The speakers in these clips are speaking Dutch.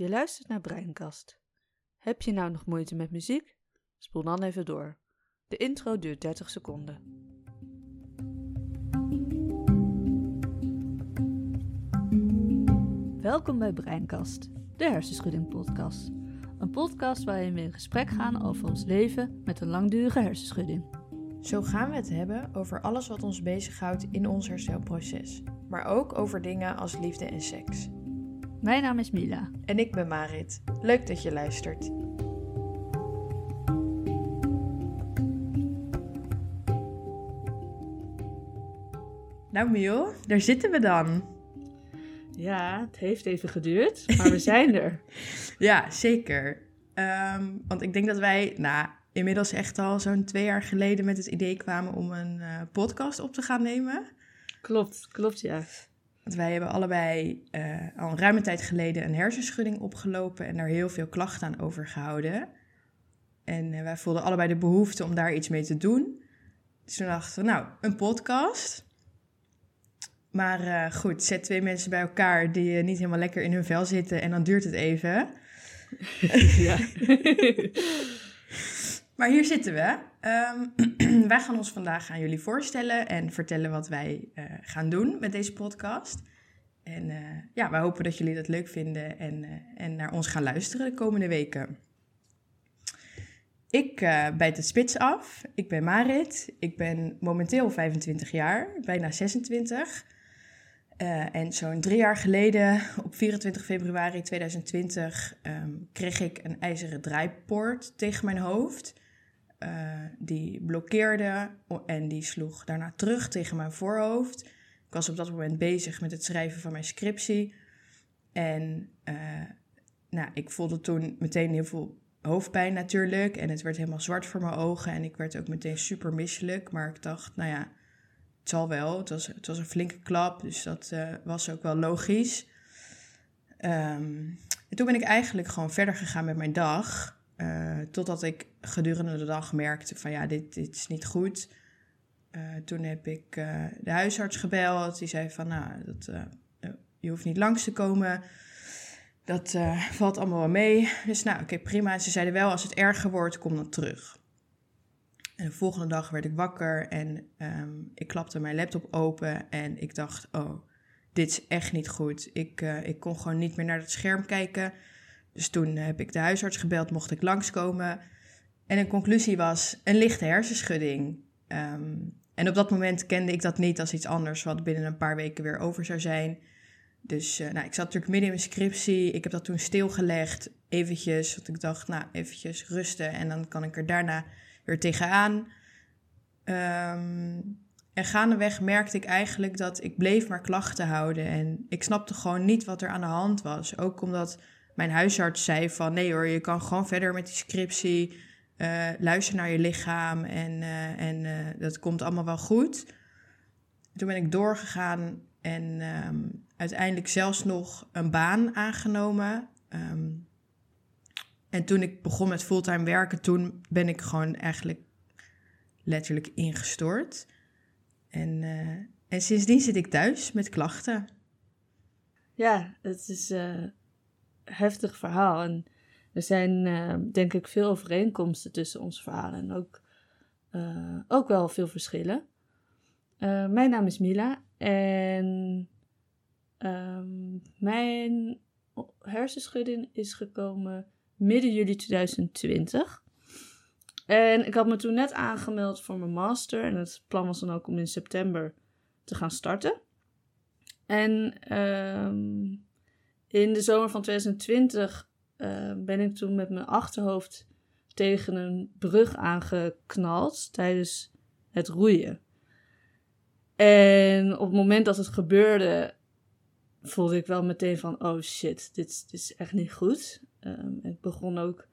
Je luistert naar Breinkast. Heb je nou nog moeite met muziek? Spoel dan even door. De intro duurt 30 seconden. Welkom bij Breinkast, de hersenschudding podcast. Een podcast waarin we in gesprek gaan over ons leven met een langdurige hersenschudding. Zo gaan we het hebben over alles wat ons bezighoudt in ons herstelproces, maar ook over dingen als liefde en seks. Mijn naam is Mila. En ik ben Marit. Leuk dat je luistert. Nou Miel, daar zitten we dan. Ja, het heeft even geduurd, maar we zijn er. Ja, zeker. Ehm, want ik denk dat wij, nou, inmiddels echt al zo'n twee jaar geleden met het idee kwamen om een eh, podcast op te gaan nemen. Klopt, klopt ja. Want wij hebben allebei eh, al een ruime tijd geleden een hersenschudding opgelopen en daar heel veel klachten aan overgehouden. En uh, wij voelden allebei de behoefte om daar iets mee te doen. Dus toen dachten we, nou, een podcast. Maar uh, goed, zet twee mensen bij elkaar die niet helemaal lekker in hun vel zitten en dan duurt het even. ja. maar hier zitten we. Um, wij gaan ons vandaag aan jullie voorstellen en vertellen wat wij uh, gaan doen met deze podcast. En uh, ja, wij hopen dat jullie dat leuk vinden en, uh, en naar ons gaan luisteren de komende weken. Ik bijt het spits af. Ik ben Marit. Ik ben momenteel 25 jaar, bijna 26. en zo'n drie jaar geleden, op 24 februari 2020, um, kreeg ik een ijzeren draaipoort tegen mijn hoofd. Uh, die blokkeerde en die sloeg daarna terug tegen mijn voorhoofd. Ik was op dat moment bezig met het schrijven van mijn scriptie. En uh, nou, ik voelde toen meteen heel veel hoofdpijn natuurlijk. En het werd helemaal zwart voor mijn ogen. En ik werd ook meteen super misselijk. Maar ik dacht, nou ja, het zal wel. Het was, het was een flinke klap, dus dat uh, was ook wel logisch. Um, en toen ben ik eigenlijk gewoon verder gegaan met mijn dag. Uh, totdat ik gedurende de dag merkte van ja, dit, dit is niet goed. Uh, toen heb ik uh, de huisarts gebeld. Die zei van nou, dat, je hoeft niet langs te komen. Dat valt allemaal wel mee. Dus nou, oké, prima. Ze zeiden wel, als het erger wordt, kom dan terug. En de volgende dag werd ik wakker en um, ik klapte mijn laptop open. En ik dacht, oh, dit is echt niet goed. Ik, ik kon gewoon niet meer naar het scherm kijken. Dus toen heb ik de huisarts gebeld, mocht ik langskomen. En een conclusie was een lichte hersenschudding. Um, en op dat moment kende ik dat niet als iets anders, wat binnen een paar weken weer over zou zijn. Dus uh, nou, ik zat natuurlijk midden in mijn scriptie. Ik heb dat toen stilgelegd, eventjes. Want ik dacht, nou, eventjes rusten en dan kan ik er daarna weer tegenaan. Um, en gaandeweg merkte ik eigenlijk dat ik bleef maar klachten houden. En ik snapte gewoon niet wat er aan de hand was. Ook omdat mijn huisarts zei van nee hoor, je kan gewoon verder met die scriptie. Uh, luister naar je lichaam en, uh, en uh, dat komt allemaal wel goed. Toen ben ik doorgegaan en um, uiteindelijk zelfs nog een baan aangenomen. Um, en toen ik begon met fulltime werken, toen ben ik gewoon eigenlijk letterlijk ingestort. En, en sindsdien zit ik thuis met klachten. Ja, het is heftig verhaal. En er zijn uh, denk ik veel overeenkomsten tussen onze verhalen en ook, uh, ook wel veel verschillen. Uh, mijn naam is Mila en um, mijn hersenschudding is gekomen midden juli 2020. En ik had me toen net aangemeld voor mijn master en het plan was dan ook om in september te gaan starten. En um, in de zomer van 2020 uh, ben ik toen met mijn achterhoofd tegen een brug aangeknald tijdens het roeien. En op het moment dat het gebeurde, voelde ik wel meteen van: oh shit, dit, dit is echt niet goed. Um, ik begon ook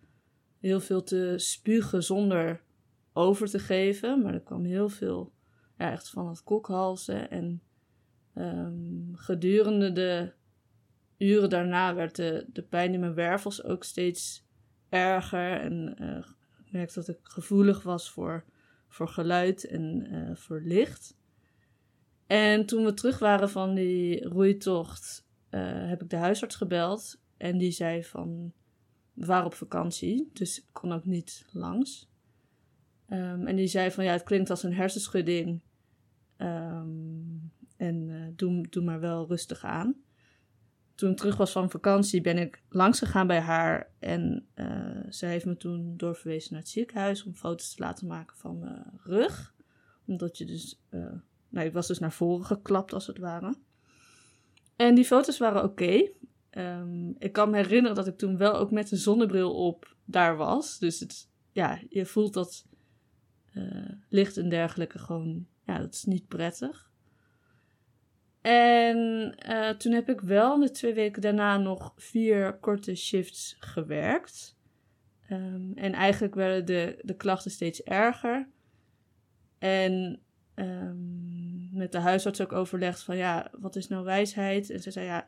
heel veel te spugen zonder over te geven, maar er kwam heel veel ja, echt van het kokhalzen. En um, gedurende de uren daarna werd de, de pijn in mijn wervels ook steeds erger. En ik merkte dat ik gevoelig was voor, voor geluid en uh, voor licht. En toen we terug waren van die roeitocht, uh, heb ik de huisarts gebeld. En die zei van, we waren op vakantie, dus ik kon ook niet langs. Ehm, en die zei van, ja, het klinkt als een hersenschudding. Ehm, en doe, doe maar wel rustig aan. Toen ik terug was van vakantie ben ik langs gegaan bij haar. En uh, zij heeft me toen doorverwezen naar het ziekenhuis om foto's te laten maken van mijn rug. Omdat je dus, uh, nou ik was dus naar voren geklapt als het ware. En die foto's waren oké. Um, ik kan me herinneren dat ik toen wel ook met een zonnebril op daar was. Dus het, ja, je voelt dat uh, licht en dergelijke gewoon, ja, dat is niet prettig. En uh, toen heb ik wel de twee weken daarna nog vier korte shifts gewerkt. Um, en eigenlijk werden de, de klachten steeds erger. En um, met de huisarts ook overlegd van ja, wat is nou wijsheid? En ze zei ja,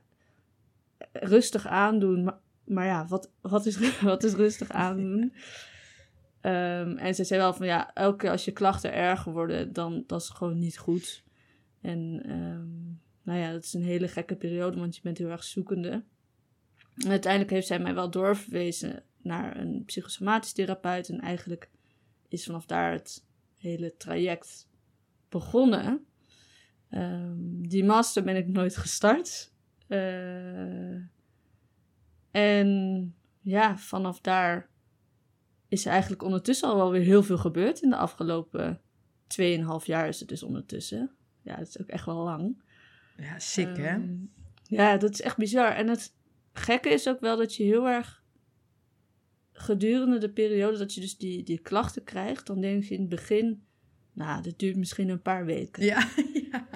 rustig aandoen. Maar, maar ja, wat, wat, is, wat is rustig aandoen? um, en ze zei wel van ja, elke keer als je klachten erger worden, dan dat is gewoon niet goed. En um, nou ja, dat is een hele gekke periode, want je bent heel erg zoekende. En uiteindelijk heeft zij mij wel doorverwezen naar een psychosomatisch therapeut. En eigenlijk is vanaf daar het hele traject begonnen. Um, die master ben ik nooit gestart. Uh, en ja, vanaf daar is er eigenlijk ondertussen al wel weer heel veel gebeurd. In de afgelopen 2,5 jaar is het dus ondertussen. Ja, dat is ook echt wel lang. Ja, sick hè? Um, ja, dat is echt bizar. En het gekke is ook wel dat je heel erg gedurende de periode dat je dus die, die klachten krijgt, dan denk je in het begin, nou, dit duurt misschien een paar weken. Ja, ja.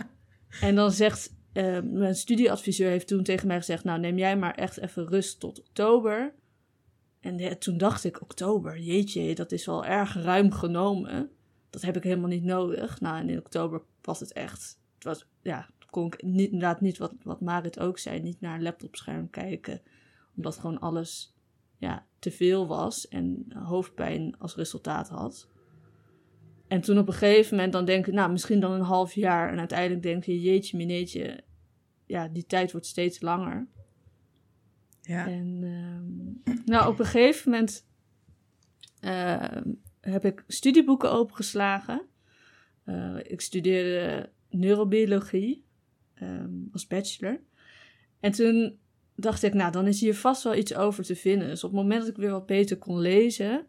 En dan zegt, uh, mijn studieadviseur heeft toen tegen mij gezegd, nou, neem jij maar echt even rust tot oktober. En ja, toen dacht ik, oktober, jeetje, dat is wel erg ruim genomen. Dat heb ik helemaal niet nodig. Nou, en in oktober was het echt, het was, ja, kon ik niet, inderdaad niet, wat, wat Marit ook zei, niet naar een laptopscherm kijken. Omdat gewoon alles ja, te veel was en hoofdpijn als resultaat had. En toen op een gegeven moment dan denk ik, nou, misschien dan een half jaar. En uiteindelijk denk je, jeetje, mineetje, ja, die tijd wordt steeds langer. Ja. En uh, nou, op een gegeven moment uh, heb ik studieboeken opengeslagen. Uh, ik studeerde neurobiologie um, als bachelor. En toen dacht ik, nou, dan is hier vast wel iets over te vinden. Dus op het moment dat ik weer wat beter kon lezen,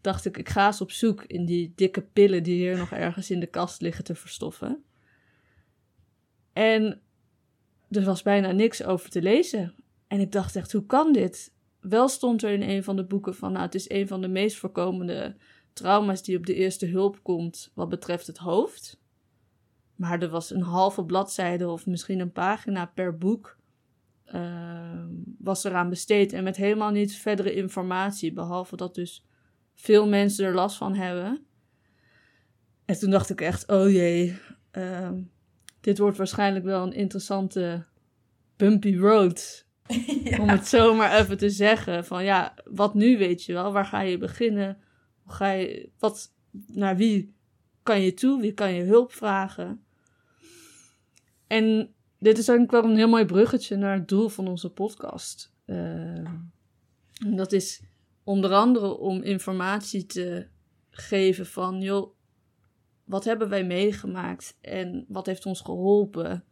dacht ik, ik ga eens op zoek in die dikke pillen die hier nog ergens in de kast liggen te verstoffen. En er was bijna niks over te lezen. En ik dacht echt, hoe kan dit? Wel stond er in een van de boeken van, nou, het is een van de meest voorkomende trauma's die op de eerste hulp komt wat betreft het hoofd. Maar er was een halve bladzijde of misschien een pagina per boek uh, was eraan besteed. En met helemaal niet verdere informatie, behalve dat dus veel mensen er last van hebben. En toen dacht ik echt, oh jee, uh, dit wordt waarschijnlijk wel een interessante bumpy road. Ja. Om het zomaar even te zeggen. Van ja, wat nu weet je wel? Waar ga je beginnen? Hoe ga je, wat, naar wie kan je toe? Wie kan je hulp vragen? En dit is eigenlijk wel een heel mooi bruggetje naar het doel van onze podcast. Uh, dat is onder andere om informatie te geven van, joh, wat hebben wij meegemaakt en wat heeft ons geholpen?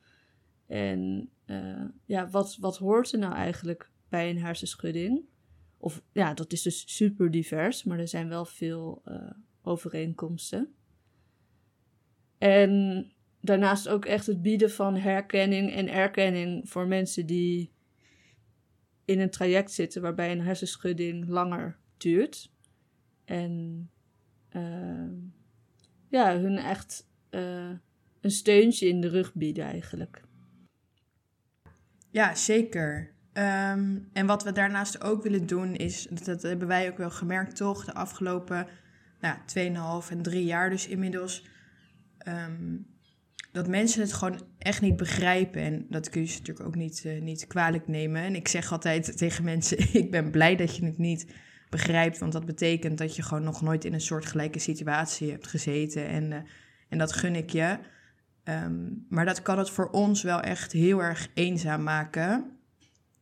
En uh, ja, wat, wat hoort er nou eigenlijk bij een hersenschudding? Of ja, dat is dus super divers, maar er zijn wel veel uh, overeenkomsten. En daarnaast ook echt het bieden van herkenning en erkenning voor mensen die in een traject zitten waarbij een hersenschudding langer duurt. En uh, ja, hun echt uh, een steuntje in de rug bieden eigenlijk. Ja, zeker. Um, en wat we daarnaast ook willen doen is, dat hebben wij ook wel gemerkt toch, de afgelopen nou, 2,5 en 3 jaar dus inmiddels, um, dat mensen het gewoon echt niet begrijpen. En dat kun je ze natuurlijk ook niet, uh, niet kwalijk nemen. En ik zeg altijd tegen mensen: ik ben blij dat je het niet begrijpt. Want dat betekent dat je gewoon nog nooit in een soortgelijke situatie hebt gezeten. En, uh, en dat gun ik je. Um, maar dat kan het voor ons wel echt heel erg eenzaam maken.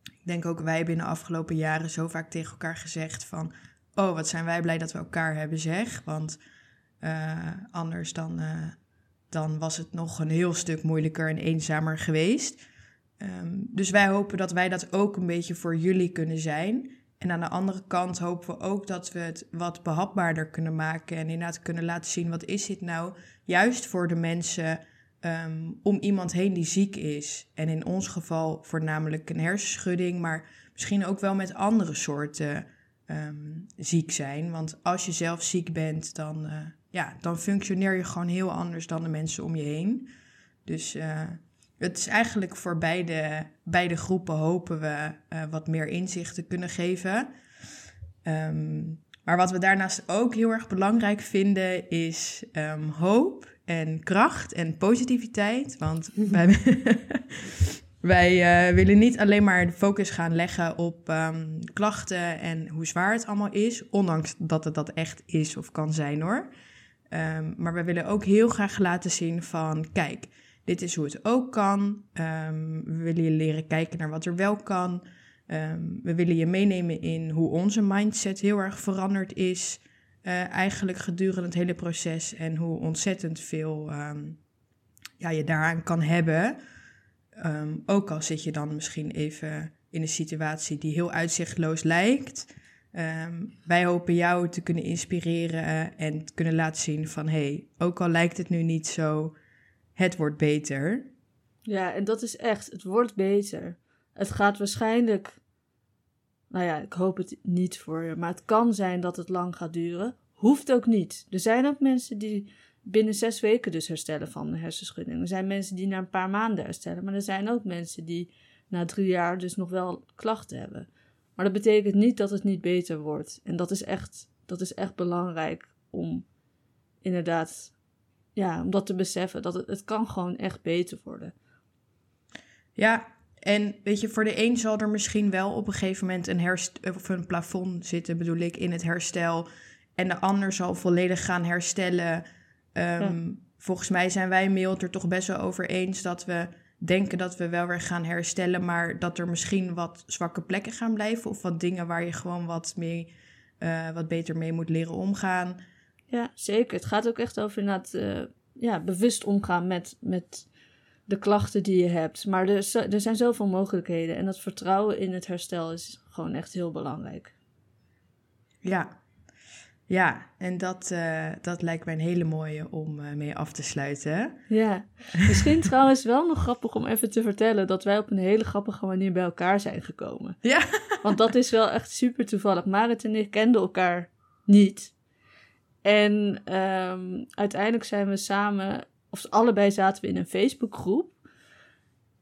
Ik denk ook wij binnen de afgelopen jaren zo vaak tegen elkaar gezegd van... Oh, wat zijn wij blij dat we elkaar hebben, zeg. Want uh, anders dan, dan was het nog een heel stuk moeilijker en eenzamer geweest. Um, dus wij hopen dat wij dat ook een beetje voor jullie kunnen zijn. En aan de andere kant hopen we ook dat we het wat behapbaarder kunnen maken. En inderdaad kunnen laten zien wat is dit nou juist voor de mensen um, om iemand heen die ziek is. En in ons geval voornamelijk een hersenschudding, maar misschien ook wel met andere soorten um, ziek zijn. Want als je zelf ziek bent, dan, uh, ja, dan functioneer je gewoon heel anders dan de mensen om je heen. Dus uh, het is eigenlijk voor beide, beide groepen hopen we uh, wat meer inzicht te kunnen geven. Um, maar wat we daarnaast ook heel erg belangrijk vinden is um, hoop en kracht en positiviteit. Want wij, wij uh, willen niet alleen maar de focus gaan leggen op um, klachten en hoe zwaar het allemaal is. Ondanks dat het dat echt is of kan zijn hoor. Um, maar we willen ook heel graag laten zien van kijk, dit is hoe het ook kan. Um, we willen je leren kijken naar wat er wel kan. we willen je meenemen in hoe onze mindset heel erg veranderd is. Uh, eigenlijk gedurende het hele proces en hoe ontzettend veel ja, je daaraan kan hebben. Ook al zit je dan misschien even in een situatie die heel uitzichtloos lijkt. Um, wij hopen jou te kunnen inspireren en te kunnen laten zien van hey, ook al lijkt het nu niet zo, het wordt beter. Ja, en dat is echt, het wordt beter. Het gaat waarschijnlijk nou ja, ik hoop het niet voor je, maar het kan zijn dat het lang gaat duren. Hoeft ook niet. Er zijn ook mensen die binnen zes weken dus herstellen van een hersenschudding. Er zijn mensen die na een paar maanden herstellen, maar er zijn ook mensen die na drie jaar dus nog wel klachten hebben. Maar dat betekent niet dat het niet beter wordt. En dat is echt, dat is echt belangrijk om inderdaad, ja, om dat te beseffen. Dat het, het kan gewoon echt beter worden. Ja, en weet je, voor de een zal er misschien wel op een gegeven moment een, herst of een plafond zitten, bedoel ik, in het herstel. En de ander zal volledig gaan herstellen. Um, Volgens mij zijn wij mail er toch best wel over eens dat we denken dat we wel weer gaan herstellen, maar dat er misschien wat zwakke plekken gaan blijven. Of wat dingen waar je gewoon wat, mee, uh, wat beter mee moet leren omgaan. Ja, zeker. Het gaat ook echt over inderdaad uh, ja, bewust omgaan met, met de klachten die je hebt. Maar er, er zijn zoveel mogelijkheden. En dat vertrouwen in het herstel is gewoon echt heel belangrijk. Ja, ja, en dat, uh, dat lijkt mij een hele mooie om uh, mee af te sluiten. Ja, misschien trouwens wel nog grappig om even te vertellen dat wij op een hele grappige manier bij elkaar zijn gekomen. Ja. Want dat is wel echt super toevallig. Marit en ik kenden elkaar niet. En um, uiteindelijk zijn we samen, of allebei zaten we in een Facebookgroep.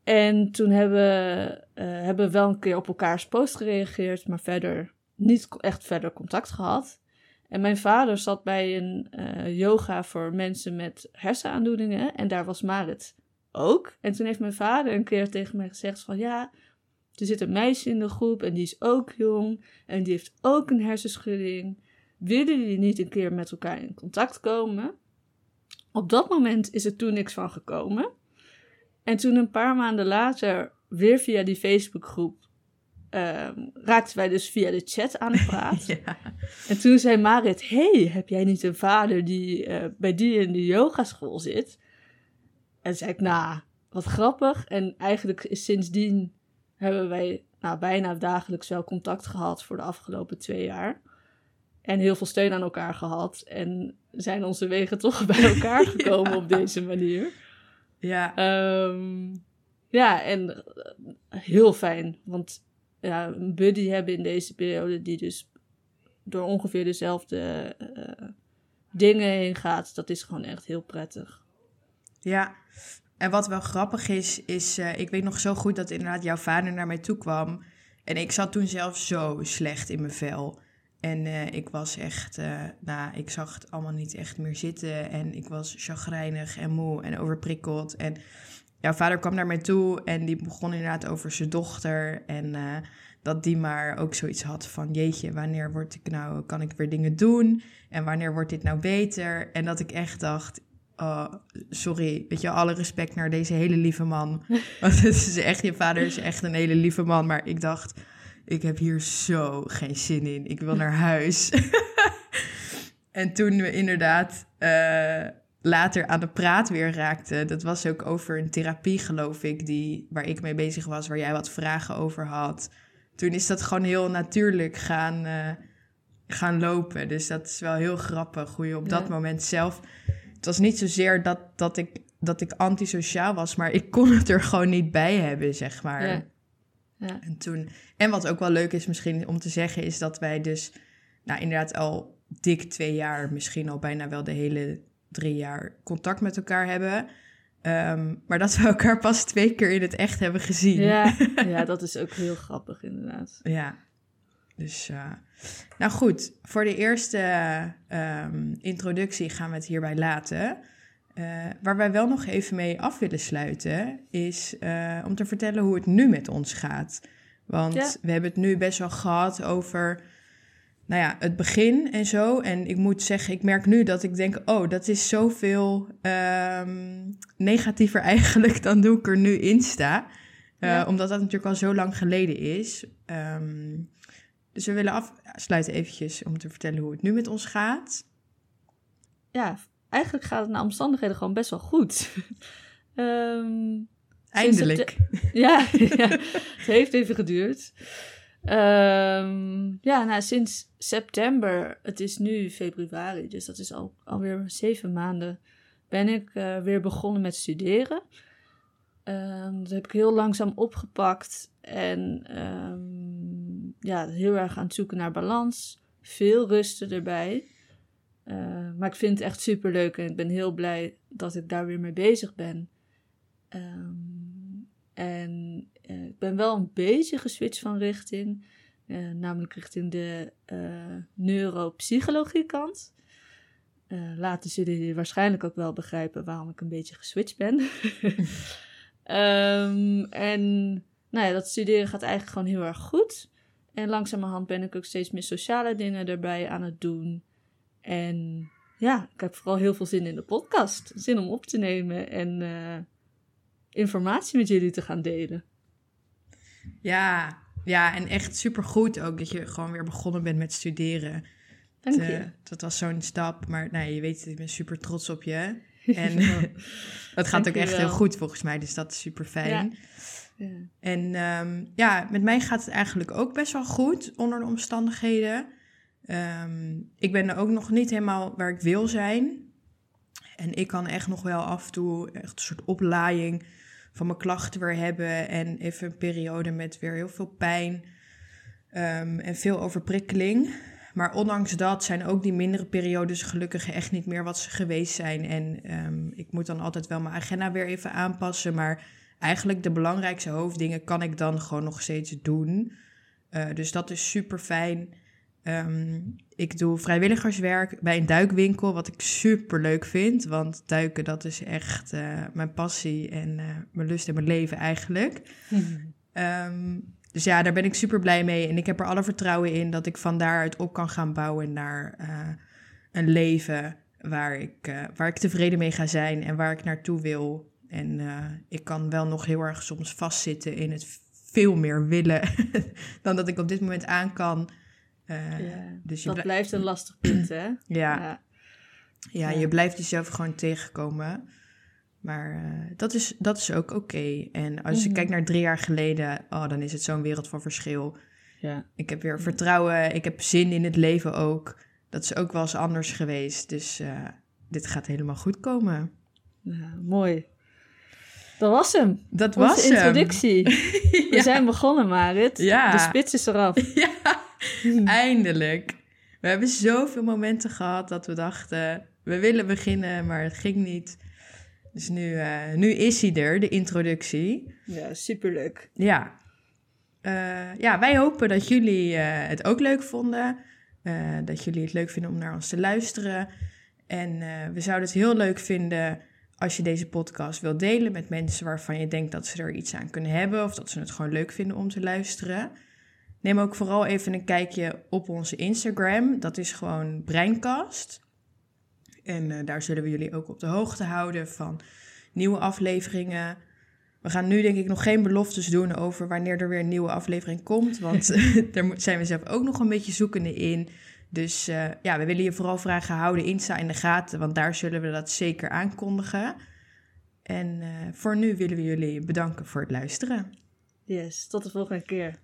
En toen hebben, uh, hebben we wel een keer op elkaars post gereageerd, maar verder niet echt verder contact gehad. En mijn vader zat bij een uh, yoga voor mensen met hersenaandoeningen en daar was Marit ook. En toen heeft mijn vader een keer tegen mij gezegd van ja, er zit een meisje in de groep en die is ook jong en die heeft ook een hersenschudding. Willen jullie niet een keer met elkaar in contact komen? Op dat moment is er toen niks van gekomen. En toen een paar maanden later weer via die Facebookgroep um, raakten wij dus via de chat aan het praten. ja. En toen zei Marit, hey, heb jij niet een vader die uh, bij die in de yogaschool zit? En zei ik, nou, wat grappig. En eigenlijk is sindsdien hebben wij nou, bijna dagelijks wel contact gehad voor de afgelopen twee jaar. En heel veel steun aan elkaar gehad. En zijn onze wegen toch bij elkaar gekomen ja. op deze manier. Ja. Um, ja, en heel fijn. Want ja, een buddy hebben in deze periode die dus door ongeveer dezelfde uh, dingen heen gaat, dat is gewoon echt heel prettig. Ja, en wat wel grappig is, is uh, ik weet nog zo goed dat inderdaad jouw vader naar mij toe kwam. En ik zat toen zelf zo slecht in mijn vel. En uh, ik was echt, nou, ik zag het allemaal niet echt meer zitten. En ik was chagrijnig en moe en overprikkeld. En jouw vader kwam naar mij toe en die begon inderdaad over zijn dochter. En uh, dat die maar ook zoiets had van: Jeetje, wanneer word ik nou, kan ik weer dingen doen? En wanneer wordt dit nou beter? En dat ik echt dacht: oh, sorry, weet je, alle respect naar deze hele lieve man. Want het is echt, je vader is echt een hele lieve man. Maar ik dacht, ik heb hier zo geen zin in. Ik wil naar huis. en toen we inderdaad uh, later aan de praat weer raakten, dat was ook over een therapie, geloof ik, die, waar ik mee bezig was, waar jij wat vragen over had. Toen is dat gewoon heel natuurlijk gaan, uh, gaan lopen. Dus dat is wel heel grappig hoe je op dat moment zelf. Het was niet zozeer dat, dat, ik, dat ik antisociaal was, maar ik kon het er gewoon niet bij hebben, zeg maar. Ja. Ja. En, toen, en wat ook wel leuk is misschien om te zeggen, is dat wij dus nou, inderdaad al dik twee jaar, misschien al bijna wel de hele drie jaar contact met elkaar hebben. Um, maar dat we elkaar pas twee keer in het echt hebben gezien. Ja, ja dat is ook heel grappig inderdaad. Ja, dus uh, nou goed, voor de eerste um, introductie gaan we het hierbij laten. Uh, waar wij wel nog even mee af willen sluiten, is uh, om te vertellen hoe het nu met ons gaat. Want ja. we hebben het nu best wel gehad over nou ja, het begin en zo. En ik moet zeggen, ik merk nu dat ik denk, oh, dat is zoveel um, negatiever eigenlijk dan hoe ik er nu in sta. Uh, ja. Omdat dat natuurlijk al zo lang geleden is. Um, dus we willen afsluiten eventjes om te vertellen hoe het nu met ons gaat. Ja, eigenlijk gaat het naar omstandigheden gewoon best wel goed. um, Eindelijk. Ja, ja, het heeft even geduurd. Um, ja, nou, sinds september, het is nu februari, dus dat is al, alweer zeven maanden, ben ik uh, weer begonnen met studeren. Um, dat heb ik heel langzaam opgepakt en um, ja, heel erg aan het zoeken naar balans. Veel rusten erbij. Maar ik vind het echt super leuk en ik ben heel blij dat ik daar weer mee bezig ben. En uh, ik ben wel een beetje geswitcht van richting, uh, namelijk richting de uh, neuropsychologie kant. later zullen jullie waarschijnlijk ook wel begrijpen waarom ik een beetje geswitcht ben. um, en nou ja, dat studeren gaat eigenlijk gewoon heel erg goed. En langzamerhand ben ik ook steeds meer sociale dingen erbij aan het doen. En ja, ik heb vooral heel veel zin in de podcast. Zin om op te nemen en uh, informatie met jullie te gaan delen. Ja, ja, en echt supergoed ook dat je gewoon weer begonnen bent met studeren. Dank je. Dat, dat was zo'n stap, maar nou, je weet, ik ben super trots op je. En het gaat ook echt heel goed volgens mij, dus dat is super fijn. Ja. Ja. En um, ja, met mij gaat het eigenlijk ook best wel goed onder de omstandigheden. Um, ik ben er ook nog niet helemaal waar ik wil zijn. En ik kan echt nog wel af en toe echt een soort oplaaiing van mijn klachten weer hebben. En even een periode met weer heel veel pijn um, en veel overprikkeling. Maar ondanks dat zijn ook die mindere periodes gelukkig echt niet meer wat ze geweest zijn. En um, ik moet dan altijd wel mijn agenda weer even aanpassen. Maar eigenlijk de belangrijkste hoofddingen kan ik dan gewoon nog steeds doen. Uh, dus dat is super fijn. Um, ik doe vrijwilligerswerk bij een duikwinkel, wat ik super leuk vind. Want duiken, dat is echt uh, mijn passie en uh, mijn lust en mijn leven eigenlijk. um, dus ja, daar ben ik super blij mee. En ik heb er alle vertrouwen in dat ik van daaruit op kan gaan bouwen naar uh, een leven waar ik, waar ik tevreden mee ga zijn en waar ik naartoe wil. En ik kan wel nog heel erg soms vastzitten in het veel meer willen dan dat ik op dit moment aan kan. Uh, ja, dus dat blijft een lastig punt, hè? ja. ja. Ja, je blijft jezelf gewoon tegenkomen. Maar uh, dat, is, dat is ook oké. Okay. En als je mm kijkt naar drie jaar geleden, oh, dan is het zo'n wereld van verschil. Ja. Ik heb weer vertrouwen, ik heb zin in het leven ook. Dat is ook wel eens anders geweest. Dus uh, dit gaat helemaal goed komen. Ja, mooi. Dat was hem. Dat Onze was introductie. ja. We zijn begonnen, Marit. Ja. De spits is eraf. Ja. Eindelijk. We hebben zoveel momenten gehad dat we dachten, we willen beginnen, maar het ging niet. Dus nu, uh, nu is hij er, de introductie. Ja, superleuk. Ja. Uh, ja, wij hopen dat jullie uh, het ook leuk vonden. dat jullie het leuk vinden om naar ons te luisteren. En we zouden het heel leuk vinden als je deze podcast wilt delen met mensen waarvan je denkt dat ze er iets aan kunnen hebben. Of dat ze het gewoon leuk vinden om te luisteren. Neem ook vooral even een kijkje op onze Instagram. Dat is gewoon Breincast. En eh, daar zullen we jullie ook op de hoogte houden van nieuwe afleveringen. We gaan nu denk ik nog geen beloftes doen over wanneer er weer een nieuwe aflevering komt. Want daar zijn we zelf ook nog een beetje zoekende in. Dus uh, ja, we willen je vooral vragen, houden Insta in de gaten, want daar zullen we dat zeker aankondigen. En uh, voor nu willen we jullie bedanken voor het luisteren. Yes, tot de volgende keer.